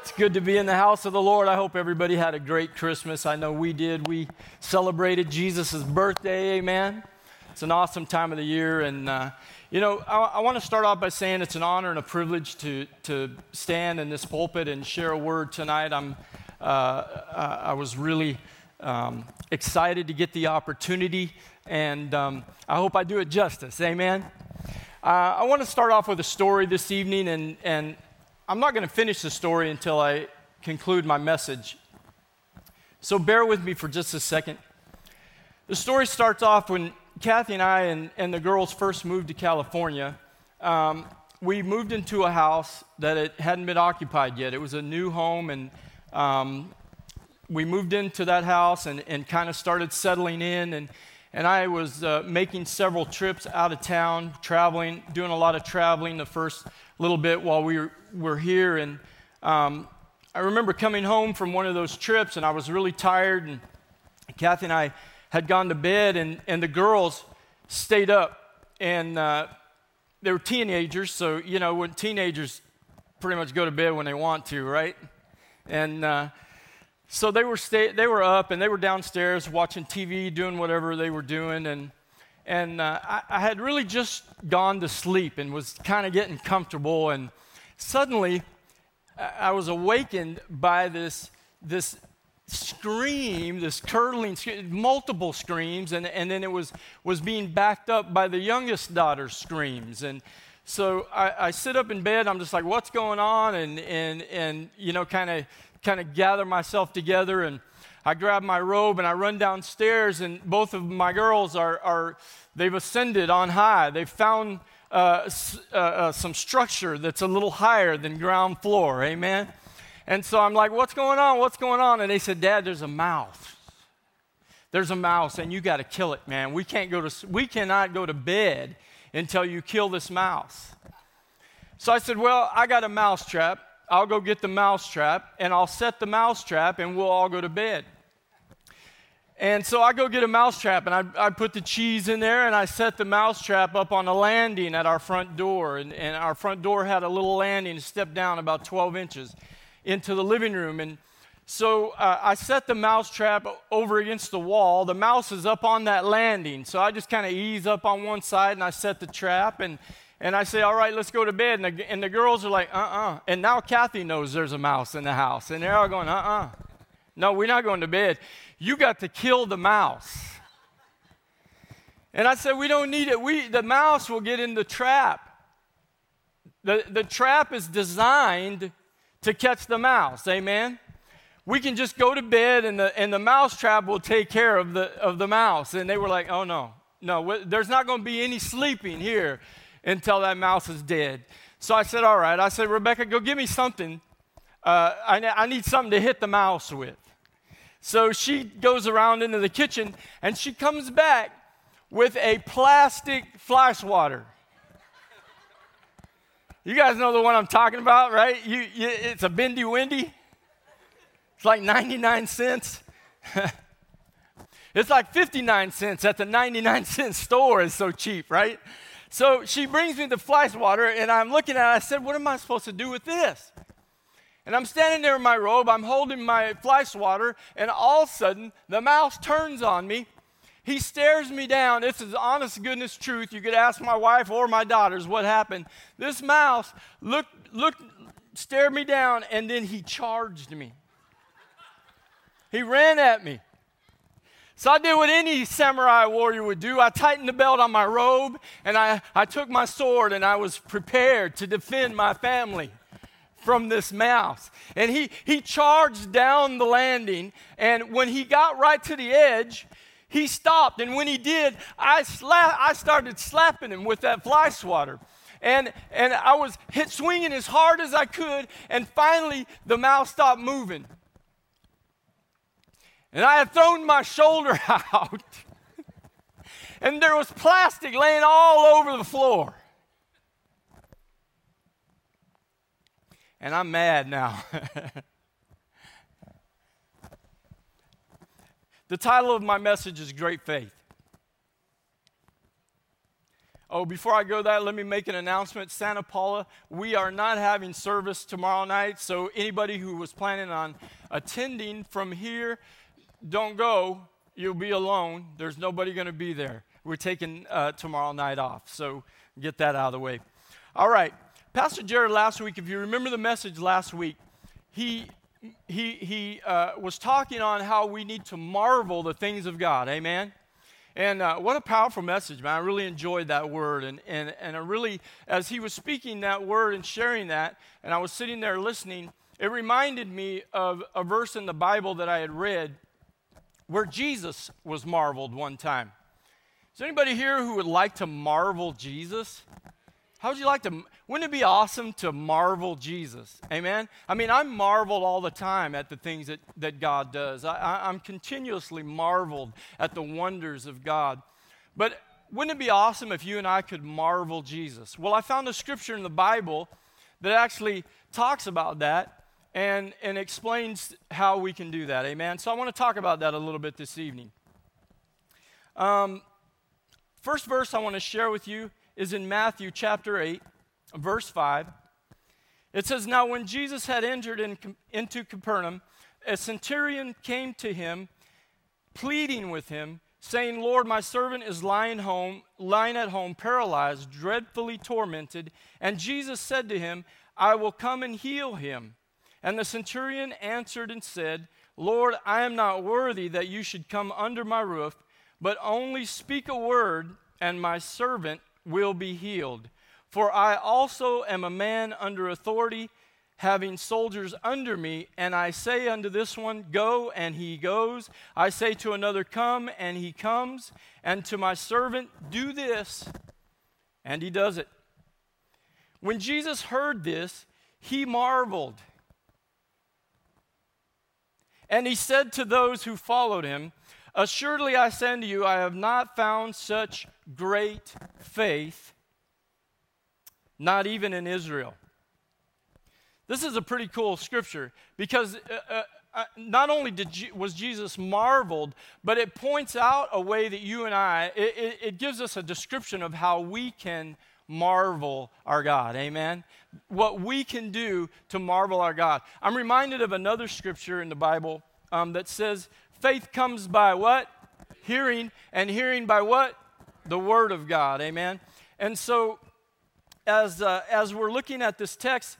It's good to be in the house of the Lord. I hope everybody had a great Christmas. I know we did. We celebrated Jesus' birthday, amen. It's an awesome time of the year. And, uh, you know, I, I want to start off by saying it's an honor and a privilege to, to stand in this pulpit and share a word tonight. I'm, uh, I was really um, excited to get the opportunity, and um, I hope I do it justice, amen. Uh, I want to start off with a story this evening, and, and I'm not going to finish the story until I conclude my message. So bear with me for just a second. The story starts off when Kathy and I and, and the girls first moved to California. Um, we moved into a house that it hadn't been occupied yet. It was a new home, and um, we moved into that house and, and kind of started settling in. And, and I was uh, making several trips out of town, traveling, doing a lot of traveling the first little bit while we were, here. And um, I remember coming home from one of those trips, and I was really tired. And Kathy and I had gone to bed, and, and the girls stayed up. And uh, they were teenagers, so, you know, when teenagers pretty much go to bed when they want to, right? And uh, so they were, they were up, and they were downstairs watching TV, doing whatever they were doing. And and uh, I, I, had really just gone to sleep and was kind of getting comfortable. And suddenly, I was awakened by this, this scream, this curdling, multiple screams, and, and then it was, was being backed up by the youngest daughter's screams. And so I, I sit up in bed, I'm just like, what's going on? And, and, and you know, kind of kind of gather myself together and I grab my robe and I run downstairs, and both of my girls are, are they've ascended on high. They've found uh, uh, uh, some structure that's a little higher than ground floor. Amen. And so I'm like, what's going on? What's going on? And they said, Dad, there's a mouse. There's a mouse, and you got to kill it, man. We can't go to we cannot go to bed until you kill this mouse. So I said, Well, I got a mouse trap. I'll go get the mouse trap and I'll set the mouse trap and we'll all go to bed. And so I go get a mouse trap and I, I put the cheese in there and I set the mouse trap up on a landing at our front door. And, and our front door had a little landing to step down about 12 inches into the living room. And so uh, I set the mouse trap over against the wall. The mouse is up on that landing. So I just kind of ease up on one side and I set the trap. And and I say, all right, let's go to bed. And the, and the girls are like, uh uh-uh. uh. And now Kathy knows there's a mouse in the house. And they're all going, uh uh-uh. uh. No, we're not going to bed. You got to kill the mouse. And I said, we don't need it. We, the mouse will get in the trap. The, the trap is designed to catch the mouse. Amen? We can just go to bed and the, and the mouse trap will take care of the, of the mouse. And they were like, oh no, no, there's not going to be any sleeping here until that mouse is dead. So I said, All right. I said, Rebecca, go give me something. Uh, I, I need something to hit the mouse with. So she goes around into the kitchen and she comes back with a plastic fly swatter. You guys know the one I'm talking about, right? You, you, it's a bendy windy. It's like 99 cents. it's like 59 cents at the 99 cent store. It's so cheap, right? So she brings me the fly swatter, and I'm looking at it. I said, What am I supposed to do with this? And I'm standing there in my robe, I'm holding my fly swatter, and all of a sudden, the mouse turns on me. He stares me down. This is honest goodness truth. You could ask my wife or my daughters what happened. This mouse looked, looked, stared me down, and then he charged me. He ran at me. So I did what any samurai warrior would do. I tightened the belt on my robe and I, I took my sword and I was prepared to defend my family from this mouse. And he, he charged down the landing. And when he got right to the edge, he stopped. And when he did, I, sla- I started slapping him with that fly swatter. And, and I was hit swinging as hard as I could. And finally, the mouse stopped moving. And I had thrown my shoulder out, and there was plastic laying all over the floor. And I'm mad now. the title of my message is Great Faith. Oh, before I go that, let me make an announcement. Santa Paula, we are not having service tomorrow night, so anybody who was planning on attending from here, don't go. You'll be alone. There's nobody going to be there. We're taking uh, tomorrow night off, so get that out of the way. All right. Pastor Jared last week, if you remember the message last week, he he, he uh, was talking on how we need to marvel the things of God. Amen? And uh, what a powerful message, man. I really enjoyed that word. And, and, and I really, as he was speaking that word and sharing that, and I was sitting there listening, it reminded me of a verse in the Bible that I had read where Jesus was marveled one time. Is anybody here who would like to marvel Jesus? How would you like to? Wouldn't it be awesome to marvel Jesus? Amen? I mean, I'm marveled all the time at the things that, that God does. I, am continuously marveled at the wonders of God. But wouldn't it be awesome if you and I could marvel Jesus? Well, I found a scripture in the Bible that actually talks about that and, and explains how we can do that. Amen? So I want to talk about that a little bit this evening. Um, first verse I want to share with you is in Matthew chapter 8, verse 5. It says, Now when Jesus had entered in, into Capernaum, a centurion came to him, pleading with him, saying, Lord, my servant is lying home, lying at home, paralyzed, dreadfully tormented. And Jesus said to him, I will come and heal him. And the centurion answered and said, Lord, I am not worthy that you should come under my roof, but only speak a word, and my servant will be healed. For I also am a man under authority, having soldiers under me, and I say unto this one, Go, and he goes. I say to another, Come, and he comes. And to my servant, Do this, and he does it. When Jesus heard this, he marveled. And he said to those who followed him, Assuredly I say unto you, I have not found such great faith, not even in Israel. This is a pretty cool scripture because uh, uh, uh, not only did G- was Jesus marveled, but it points out a way that you and I, it, it, it gives us a description of how we can marvel our God. Amen? What we can do to marvel our God. I'm reminded of another scripture in the Bible um, that says, faith comes by what? Hearing, and hearing by what? The Word of God. Amen. And so, as, uh, as we're looking at this text,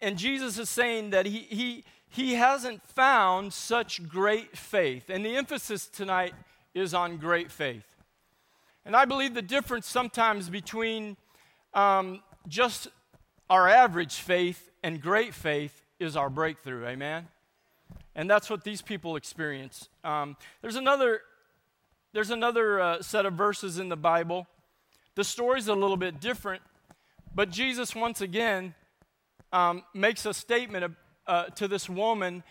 and Jesus is saying that he, he, he hasn't found such great faith. And the emphasis tonight is on great faith. And I believe the difference sometimes between um, just our average faith and great faith is our breakthrough. Amen? And that's what these people experience. Um, there's another there's another uh, set of verses in the Bible. The story's a little bit different, but Jesus once again um, makes a statement uh, to this woman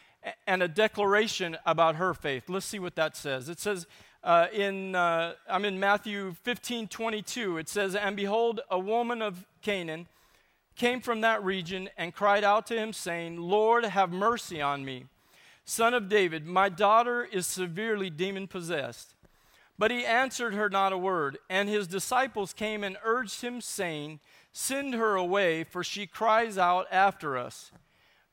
and a declaration about her faith. Let's see what that says. It says uh, in uh, I'm in Matthew 15, 22. It says, "And behold, a woman of Canaan came from that region and cried out to him, saying, Lord, have mercy on me, son of David. My daughter is severely demon possessed." But he answered her not a word. And his disciples came and urged him, saying, Send her away, for she cries out after us.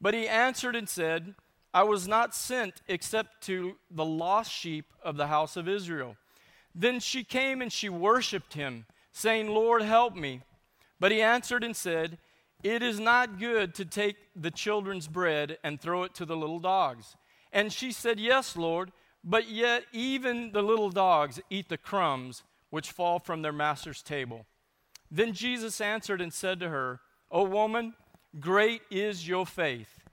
But he answered and said, I was not sent except to the lost sheep of the house of Israel. Then she came and she worshipped him, saying, Lord, help me. But he answered and said, It is not good to take the children's bread and throw it to the little dogs. And she said, Yes, Lord. But yet, even the little dogs eat the crumbs which fall from their master's table. Then Jesus answered and said to her, O woman, great is your faith.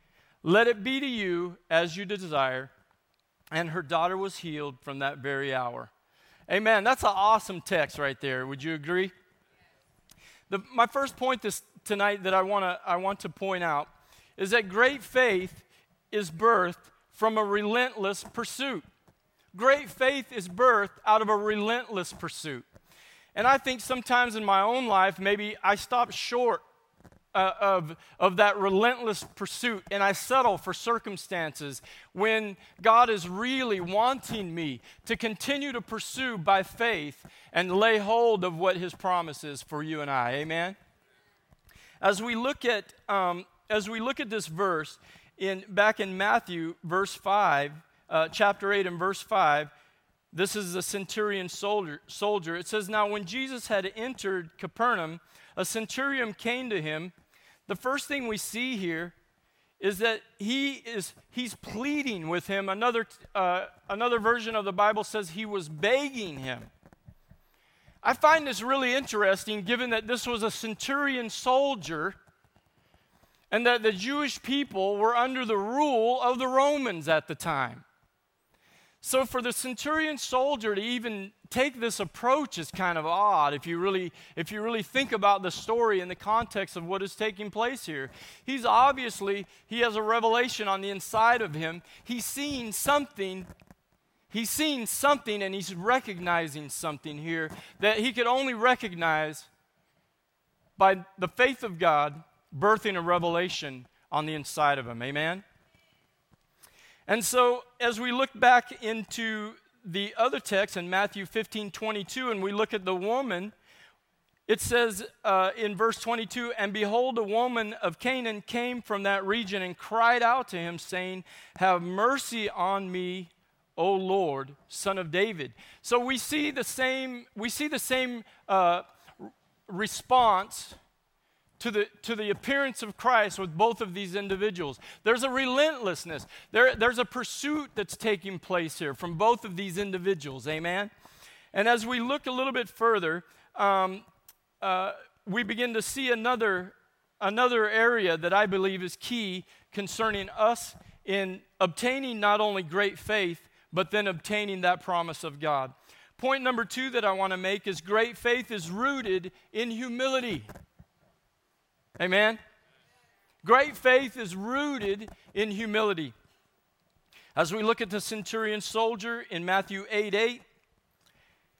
Let it be to you as you desire. And her daughter was healed from that very hour. Amen. That's an awesome text right there. Would you agree? The, my first point this tonight that I, wanna, I want to point out is that great faith is birthed from a relentless pursuit. Great faith is birthed out of a relentless pursuit. And I think sometimes in my own life, maybe I stop short uh, of, of that relentless pursuit and I settle for circumstances when God is really wanting me to continue to pursue by faith and lay hold of what His promise is for you and I. Amen? As we look at, um, as we look at this verse, in, back in Matthew, verse 5, uh, chapter 8 and verse 5, this is the centurion soldier, soldier. It says, Now when Jesus had entered Capernaum, a centurion came to him. The first thing we see here is that he is he's pleading with him. Another uh, another version of the bible says he was begging him. I find this really interesting given that this was a centurion soldier and that the jewish people were under the rule of the romans at the time so for the centurion soldier to even take this approach is kind of odd if you really if you really think about the story in the context of what is taking place here. He's obviously he has a revelation on the inside of him. He's seeing something He's seeing something and he's recognizing something here that he could only recognize by the faith of God birthing a revelation on the inside of him. Amen? And so, as we look back into the other text in Matthew 15 22, and we look at the woman, it says uh, in verse 22 And behold, a woman of Canaan came from that region and cried out to him, saying, Have mercy on me, O Lord, son of David. So we see the same, we see the same uh, response to the, to the appearance of Christ with both of these individuals. There's a relentlessness, there, there's a pursuit that's taking place here from both of these individuals. Amen? And as we look a little bit further, um, uh, we begin to see another, another area that I believe is key concerning us in obtaining not only great faith, but then obtaining that promise of God. Point number two that I want to make is great faith is rooted in humility. Amen? Great faith is rooted in humility. As we look at the centurion soldier in Matthew 8 8,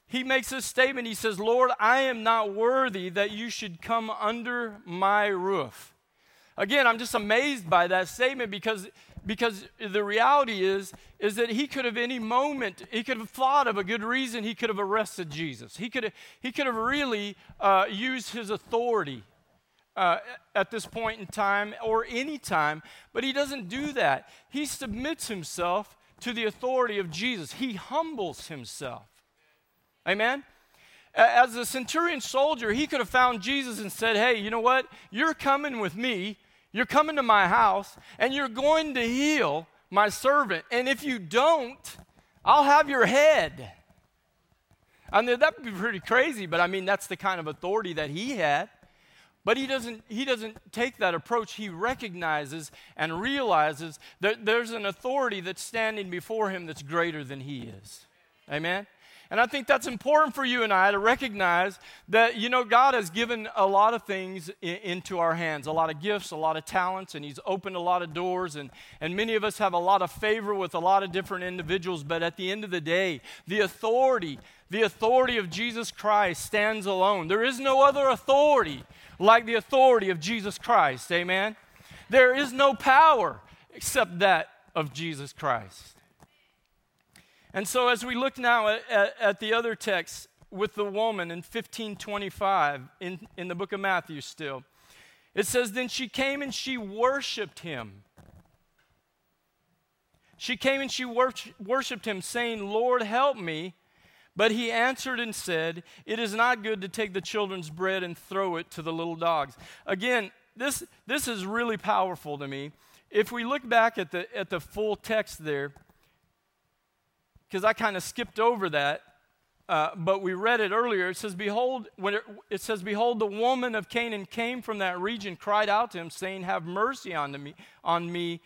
he makes this statement. He says, Lord, I am not worthy that you should come under my roof. Again, I'm just amazed by that statement because, because the reality is, is that he could have any moment, he could have thought of a good reason he could have arrested Jesus. He could have, he could have really uh, used his authority uh, at this point in time or any time, but he doesn't do that. He submits himself to the authority of Jesus, he humbles himself. Amen? As a centurion soldier, he could have found Jesus and said, Hey, you know what? You're coming with me, you're coming to my house, and you're going to heal my servant. And if you don't, I'll have your head. I mean, that would be pretty crazy, but I mean, that's the kind of authority that he had. But he doesn't, he doesn't take that approach. He recognizes and realizes that there's an authority that's standing before him that's greater than he is. Amen? And I think that's important for you and I to recognize that, you know, God has given a lot of things in, into our hands, a lot of gifts, a lot of talents, and He's opened a lot of doors. And, and many of us have a lot of favor with a lot of different individuals. But at the end of the day, the authority, the authority of Jesus Christ stands alone. There is no other authority like the authority of Jesus Christ. Amen? There is no power except that of Jesus Christ. And so, as we look now at, at, at the other text with the woman in 1525 in, in the book of Matthew, still, it says, Then she came and she worshiped him. She came and she worshiped him, saying, Lord, help me. But he answered and said, It is not good to take the children's bread and throw it to the little dogs. Again, this, this is really powerful to me. If we look back at the, at the full text there, because I kind of skipped over that, uh, but we read it earlier. It says, Behold, when it, it, says, Behold, the woman of Canaan came from that region, cried out to him, saying, Have mercy on me, on me,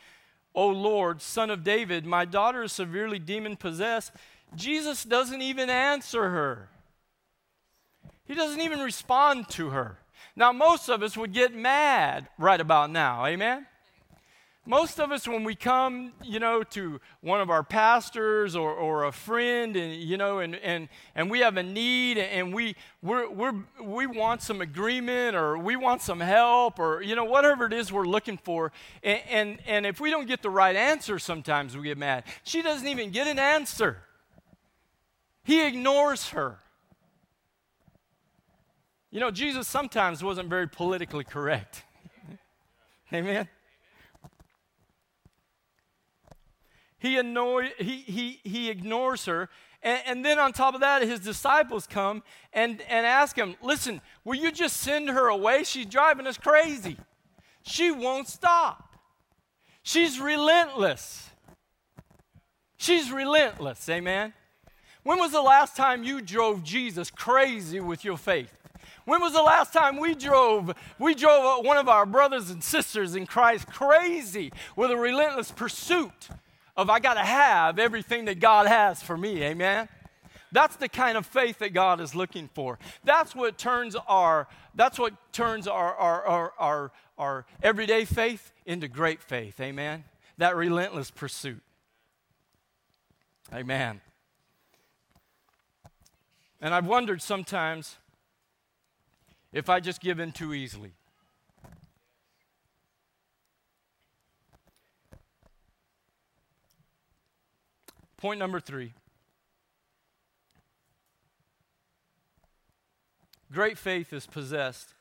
O Lord, son of David. My daughter is severely demon possessed. Jesus doesn't even answer her. He doesn't even respond to her. Now, most of us would get mad right about now, amen? most of us when we come you know to one of our pastors or, or a friend and you know and, and, and we have a need and we we're, we're, we want some agreement or we want some help or you know whatever it is we're looking for and, and, and if we don't get the right answer sometimes we get mad she doesn't even get an answer he ignores her you know jesus sometimes wasn't very politically correct amen He, annoy, he, he, he ignores her. And, and, then on top of that, his disciples come and, and ask him, Listen, will you just send her away? She's driving us crazy. She won't stop. She's relentless. She's relentless, amen? When was the last time you drove Jesus crazy with your faith? When was the last time we drove we drove one of our brothers and sisters in Christ crazy with a relentless pursuit of I got to have everything that God has for me. Amen. That's the kind of faith that God is looking for. That's what turns our that's what turns our our, our, our, our everyday faith into great faith. Amen. That relentless pursuit. Amen. And I've wondered sometimes if I just give in too easily. Point number three great faith is possessed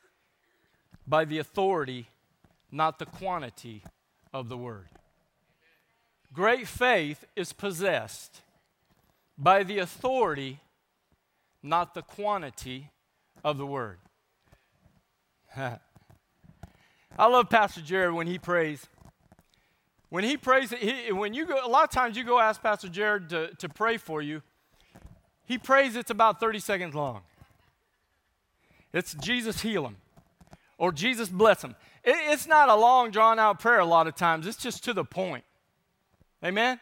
by the authority, not the quantity of the word. Great faith is possessed by the authority, not the quantity of the word. I love Pastor Jared when he prays. When he prays, he, when you go, a lot of times you go ask Pastor Jared to, to pray for you, he prays it's about 30 seconds long. It's Jesus heal him or Jesus bless him. It, it's not a long, drawn out prayer a lot of times, it's just to the point. Amen?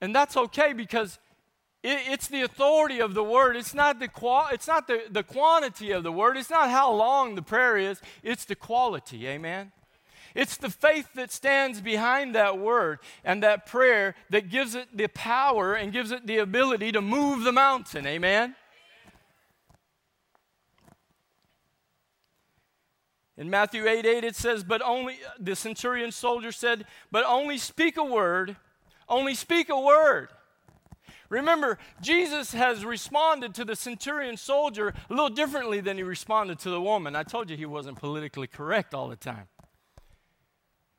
And that's okay because it, it's the authority of the word. It's not, the, it's not the, the quantity of the word. It's not how long the prayer is, it's the quality. Amen? It's the faith that stands behind that word and that prayer that gives it the power and gives it the ability to move the mountain. Amen? In Matthew 8 8, it says, But only, the centurion soldier said, But only speak a word, only speak a word. Remember, Jesus has responded to the centurion soldier a little differently than he responded to the woman. I told you he wasn't politically correct all the time.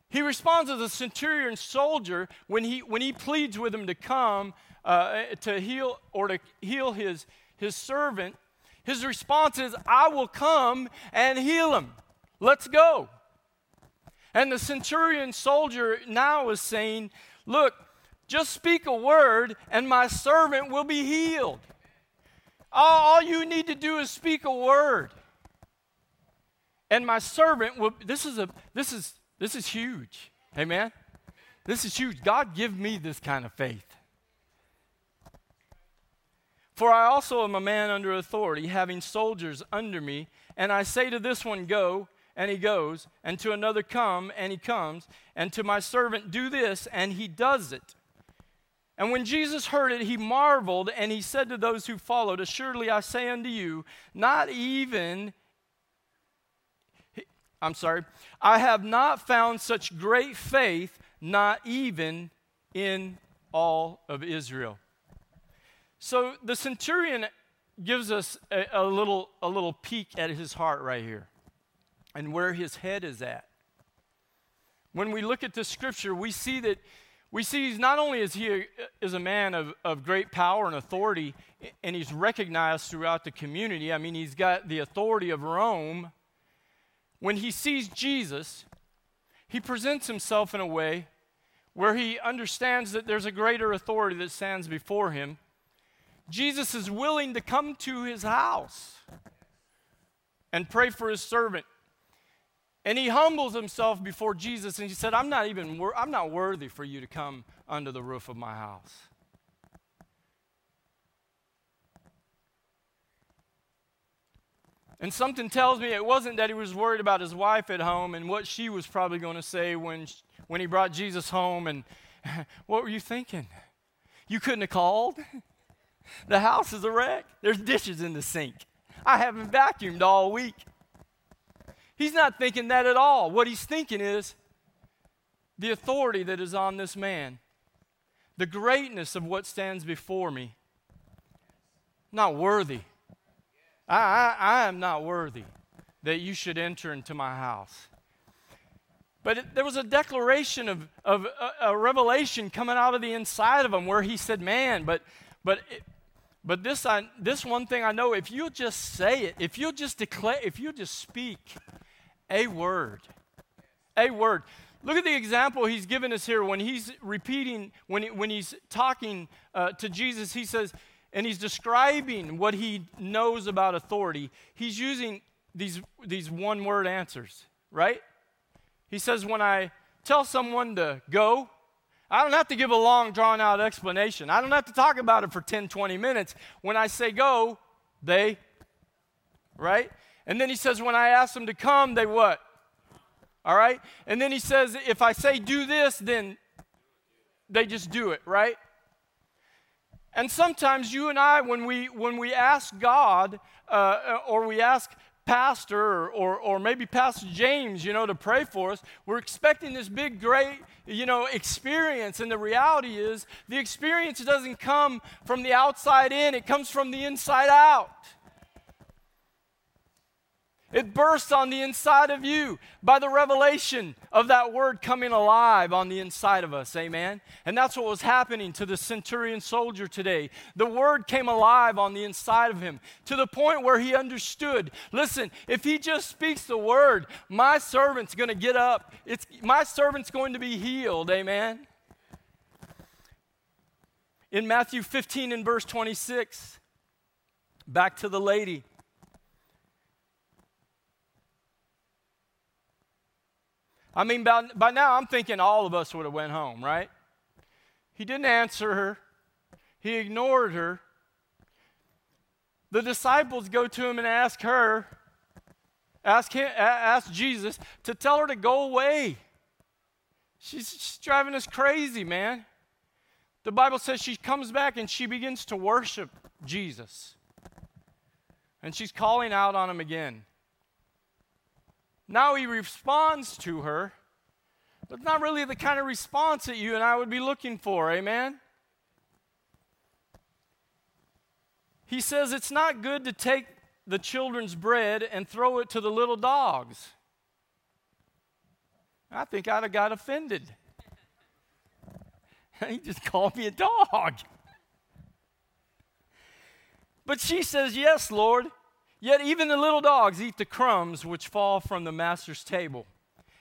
He responds to the centurion soldier when he, when he pleads with him to come uh, to heal or to heal his, his servant. His response is, I will come and heal him. Let's go. And the centurion soldier now is saying, Look, just speak a word and my servant will be healed. All, you need to do is speak a word. And my servant will, this is a, this is, this is huge. Amen? This is huge. God, give me this kind of faith. For I also am a man under authority, having soldiers under me, and I say to this one, Go, and he goes, and to another, Come, and he comes, and to my servant, Do this, and he does it. And when Jesus heard it, he marveled, and he said to those who followed, Assuredly I say unto you, not even I'm sorry, I have not found such great faith, not even in all of Israel. So the centurion gives us a, a, little, a little peek at his heart right here and where his head is at. When we look at the scripture, we see that we see not only is he a, is a man of, of great power and authority, and he's recognized throughout the community. I mean, he's got the authority of Rome when he sees Jesus, he presents himself in a way where he understands that there's a greater authority that stands before him. Jesus is willing to come to his house and pray for his servant. And he humbles himself before Jesus and he said, I'm not even wor- I'm not worthy for you to come under the roof of my house. And something tells me it wasn't that he was worried about his wife at home and what she was probably going to say when, when he brought Jesus home. And what were you thinking? You couldn't have called? The house is a wreck. There's dishes in the sink. I haven't vacuumed all week. He's not thinking that at all. What he's thinking is the authority that is on this man, the greatness of what stands before me. Not worthy. I, I, I am not worthy that you should enter into my house. But it, there was a declaration of, of a, a, revelation coming out of the inside of him where he said, Man, but, but, it, but this, I, this one thing I know if you'll just say it, if you'll just declare, if you'll just speak a word, a word. Look at the example he's given us here when he's repeating, when, he, when he's talking uh, to Jesus, he says, and he's describing what he knows about authority. He's using these, these one word answers, right? He says, When I tell someone to go, I don't have to give a long, drawn out explanation. I don't have to talk about it for 10, 20 minutes. When I say go, they, right? And then he says, When I ask them to come, they what? All right? And then he says, If I say do this, then they just do it, right? And sometimes you and I, when we, when we ask God uh, or we ask pastor or, or, or, maybe Pastor James, you know, to pray for us. We're expecting this big, great, you know, experience. And the reality is, the experience doesn't come from the outside in, it comes from the inside out. It bursts on the inside of you by the revelation of that word coming alive on the inside of us. Amen. And that's what was happening to the centurion soldier today. The word came alive on the inside of him to the point where he understood listen, if he just speaks the word, my servant's going to get up. It's, my servant's going to be healed. Amen. In Matthew 15 and verse 26, back to the lady. I mean, by, by now I'm thinking all of us would have went home, right? He didn't answer her. He ignored her. The disciples go to him and ask her, ask him, ask Jesus to tell her to go away. She's, she's driving us crazy, man. The Bible says she comes back and she begins to worship Jesus. And she's calling out on him again. Now he responds to her, but not really the kind of response that you and I would be looking for. Amen? He says it's not good to take the children's bread and throw it to the little dogs. I think I'd have got offended. he just called me a dog. But she says, Yes, Lord. Yet even the little dogs eat the crumbs which fall from the master's table.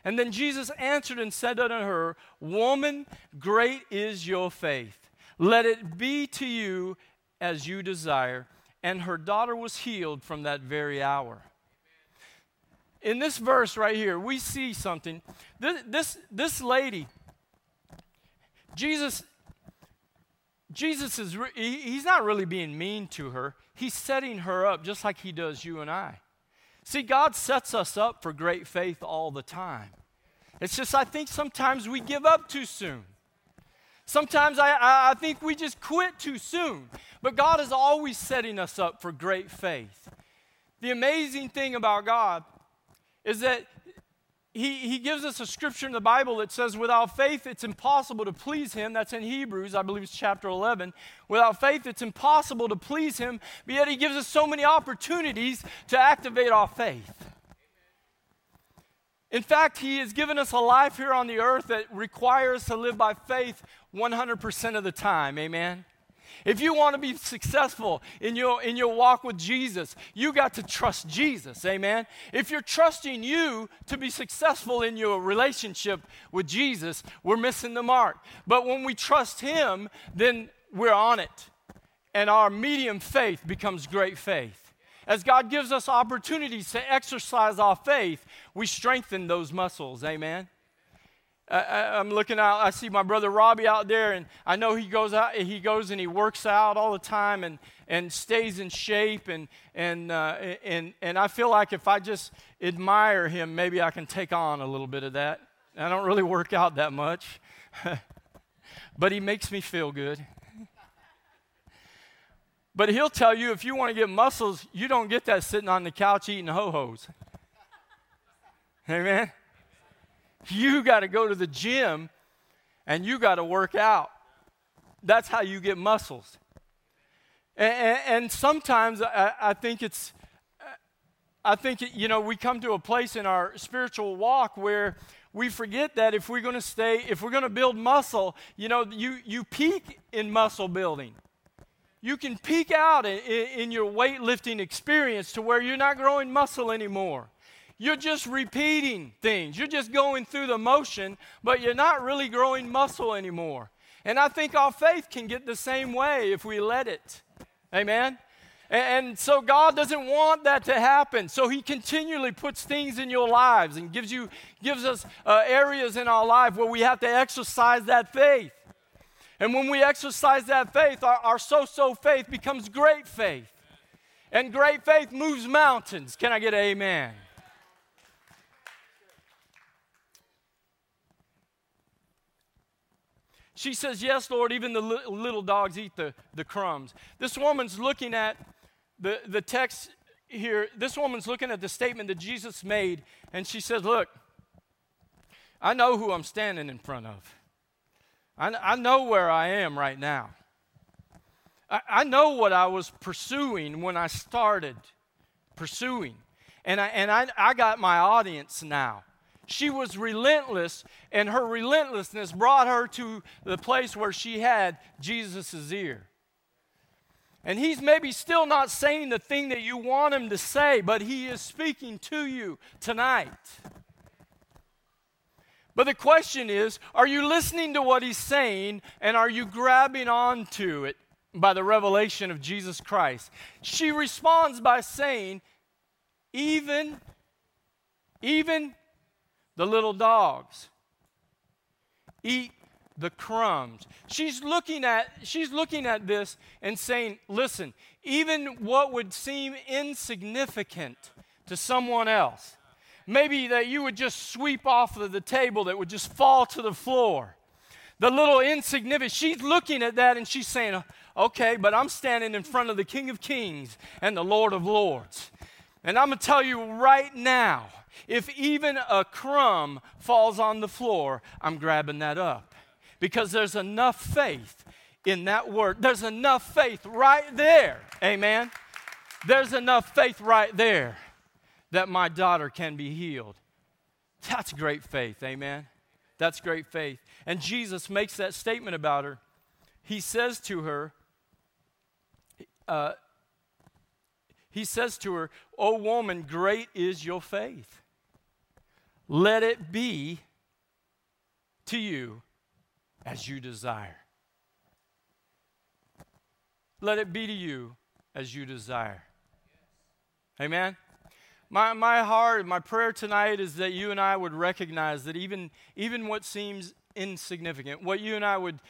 And then Jesus answered and said unto her, Woman, great is your faith. Let it be to you as you desire. And her daughter was healed from that very hour. In this verse right here, we see something. This, this, this lady, Jesus, Jesus is, he's not really being mean to her. He's setting her up just like He does you and I. See, God sets us up for great faith all the time. It's just, I think sometimes we give up too soon. Sometimes I, I, think we just quit too soon. But God is always setting us up for great faith. The amazing thing about God is that he, he gives us a scripture in the Bible that says, without faith, it's impossible to please him. That's in Hebrews, I believe it's chapter 11. Without faith, it's impossible to please him, but yet he gives us so many opportunities to activate our faith. In fact, he has given us a life here on the earth that requires us to live by faith 100% of the time. Amen. If you want to be successful in your, in your walk with Jesus, you got to trust Jesus. Amen. If you're trusting you to be successful in your relationship with Jesus, we're missing the mark. But when we trust Him, then we're on it. And our medium faith becomes great faith. As God gives us opportunities to exercise our faith, we strengthen those muscles. Amen. I, am looking out. I see my brother Robbie out there, and I know he goes out. He goes and he works out all the time, and and stays in shape, and and uh, and and I feel like if I just admire him, maybe I can take on a little bit of that. I don't really work out that much, but he makes me feel good. But he'll tell you if you want to get muscles, you don't get that sitting on the couch eating ho hos. Amen. You got to go to the gym and you got to work out. That's how you get muscles. And, and, and sometimes I, I, think it's, I think, it, you know, we come to a place in our spiritual walk where we forget that if we're going to stay, if we're going to build muscle, you know, you, you peak in muscle building. You can peak out in, in your weightlifting experience to where you're not growing muscle anymore. You're just repeating things. You're just going through the motion, but you're not really growing muscle anymore. And I think our faith can get the same way if we let it. Amen? And so God doesn't want that to happen. So He continually puts things in your lives and gives you gives us uh, areas in our life where we have to exercise that faith. And when we exercise that faith, our, our so-so faith becomes great faith. And great faith moves mountains. Can I get an amen? She says, Yes, Lord, even the li- little dogs eat the, the crumbs. This woman's looking at the, the text here. This woman's looking at the statement that Jesus made, and she says, Look, I know who I'm standing in front of. I, I know where I am right now. I, I know what I was pursuing when I started pursuing. And I, and I, I got my audience now. She was relentless, and her relentlessness brought her to the place where she had Jesus' ear. And he's maybe still not saying the thing that you want him to say, but he is speaking to you tonight. But the question is are you listening to what he's saying and are you grabbing onto it by the revelation of Jesus Christ? She responds by saying, even, even the little dogs. Eat the crumbs. She's looking at she's looking at this and saying, "Listen, even what would seem insignificant to someone else, maybe that you would just sweep off of the table that would just fall to the floor. The little insignificant, she's looking at that and she's saying, okay, but I'm standing in front of the King of Kings and the Lord of Lords. And I'm going to tell you right now if even a crumb falls on the floor, I'm grabbing that up because there's enough faith in that word. There's enough faith right there. Amen. There's enough faith right there that my daughter can be healed. That's great faith. Amen. That's great faith. And Jesus makes that statement about her. He says to her, uh, he says to her, O woman, great is your faith. Let it be to you as you desire. Let it be to you as you desire. Amen. My, my heart, my prayer tonight is that you and I would recognize that even, even what seems insignificant, what you and I would,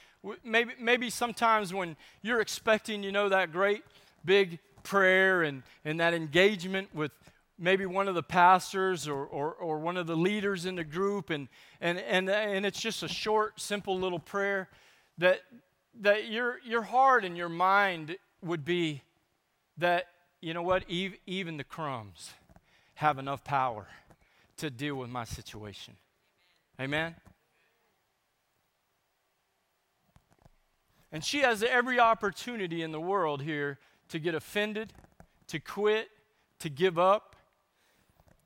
maybe, maybe sometimes when you're expecting, you know, that great big prayer and, and that engagement with, maybe one of the pastors or, or, or one of the leaders in the group, and, and, and, and it's just a short, simple little prayer that, that your, your heart and your mind would be that, you know what, even the crumbs have enough power to deal with my situation. Amen? And she has every opportunity in the world here to get offended, to quit, to give up,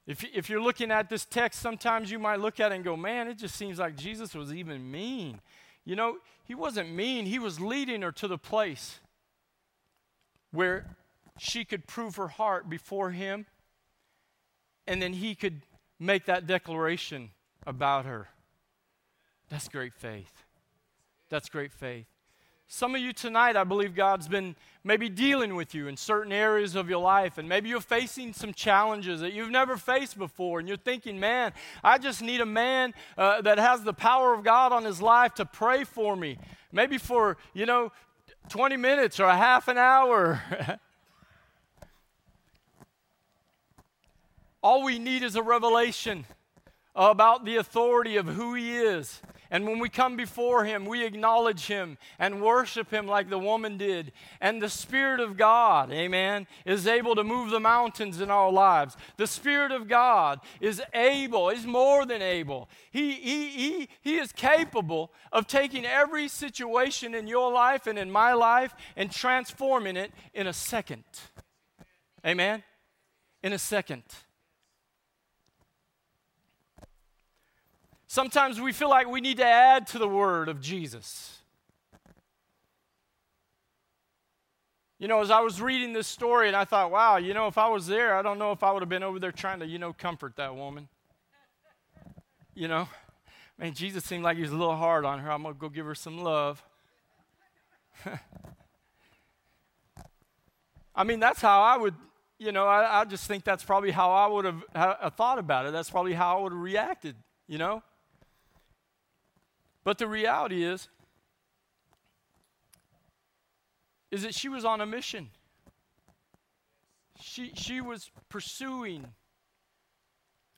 if, if you're looking at this text, sometimes you might look at it and go, man, it just seems like Jesus was even mean. You know, he wasn't mean, he was leading her to the place where she could prove her heart before him, and then he could make that declaration about her. That's great faith. That's great faith. Some of you tonight, I believe God's been maybe dealing with you in certain areas of your life, and maybe you're facing some challenges that you've never faced before, and you're thinking, man, I just need a man uh, that has the power of God on his life to pray for me. Maybe for, you know, 20 minutes or a half an hour. All we need is a revelation about the authority of who He is. And when we come before Him, we acknowledge Him and worship Him like the woman did. And the Spirit of God, amen, is able to move the mountains in our lives. The Spirit of God is able, is more than able. He, he, he, he is capable of taking every situation in your life and in my life and transforming it in a second. Amen? In a second. Sometimes we feel like we need to add to the word of Jesus. You know, as I was reading this story and I thought, wow, you know, if I was there, I don't know if I would have been over there trying to, you know, comfort that woman. You know, man, Jesus seemed like he was a little hard on her. I'm going to go give her some love. I mean, that's how I would, you know, I, I, just think that's probably how I would have ha- thought about it. That's probably how I would have reacted, you know? But the reality is, is that she was on a mission. She, she was pursuing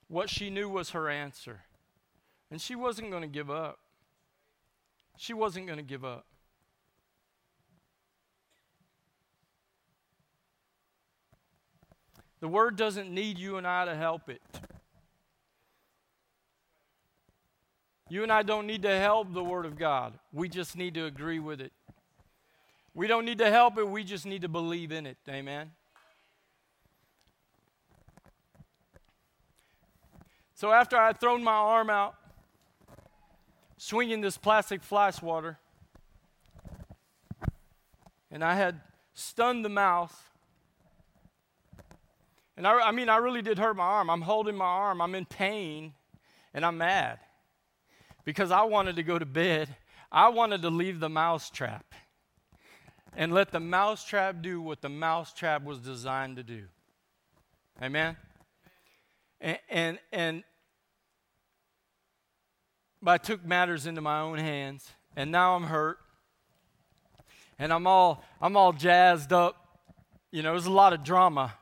what she knew was her answer. And she wasn't going to give up. She wasn't going to give up. The word doesn't need you and I to help it. You and I don't need to help the Word of God. We just need to agree with it. We don't need to help it, we just need to believe in it. Amen. So after I had thrown my arm out, swinging this plastic fly swatter, and I had stunned the mouse, and I, I mean, I really did hurt my arm. I'm holding my arm, I'm in pain, and I'm mad because I wanted to go to bed. I wanted to leave the mousetrap and let the mousetrap do what the mousetrap was designed to do. Amen? And, and, and but I took matters into my own hands, and now I'm hurt, and I'm all I'm all jazzed up. You know, there's a lot of drama.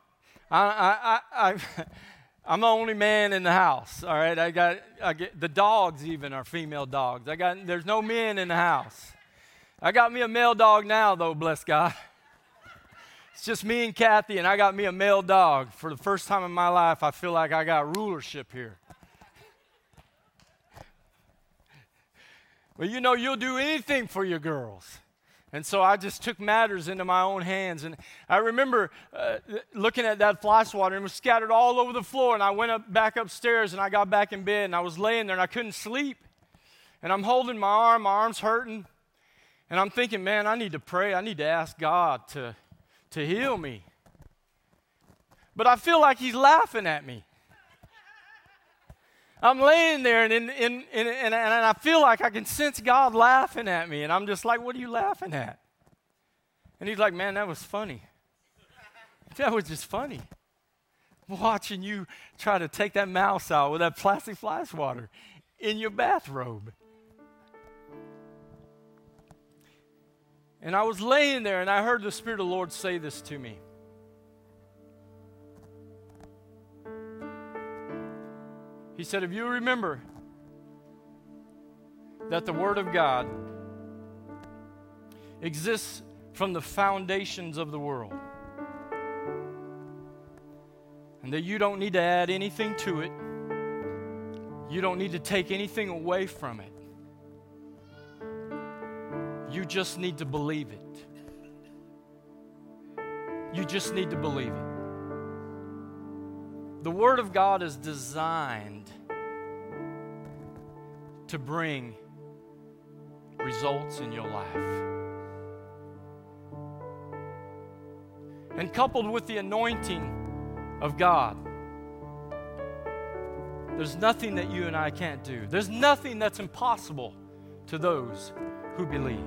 I I I, I I'm the only man in the house. All right, I got, I get the dogs even are female dogs. I got there's no men in the house. I got me a male dog now though, bless God. It's just me and Kathy, and I got me a male dog. For the first time in my life, I feel like I got rulership here. Well, you know, you'll do anything for your girls. And so I just took matters into my own hands. And I remember uh, looking at that fly swatter and it was scattered all over the floor. And I went up, back upstairs and I got back in bed and I was laying there and I couldn't sleep. And I'm holding my arm, my arm's hurting. And I'm thinking, man, I need to pray. I need to ask God to, to heal me. But I feel like He's laughing at me. I'm laying there and, in, in, in, and, and I feel like I can sense God laughing at me. And I'm just like, what are you laughing at? And he's like, man, that was funny. That was just funny. Watching you try to take that mouse out with that plastic fly swatter in your bathrobe. And I was laying there and I heard the Spirit of the Lord say this to me. He said, If you remember that the Word of God exists from the foundations of the world, and that you don't need to add anything to it, you don't need to take anything away from it. You just need to believe it. You just need to believe it. The Word of God is designed to bring results in your life. And coupled with the anointing of God, there's nothing that you and I can't do. There's nothing that's impossible to those who believe.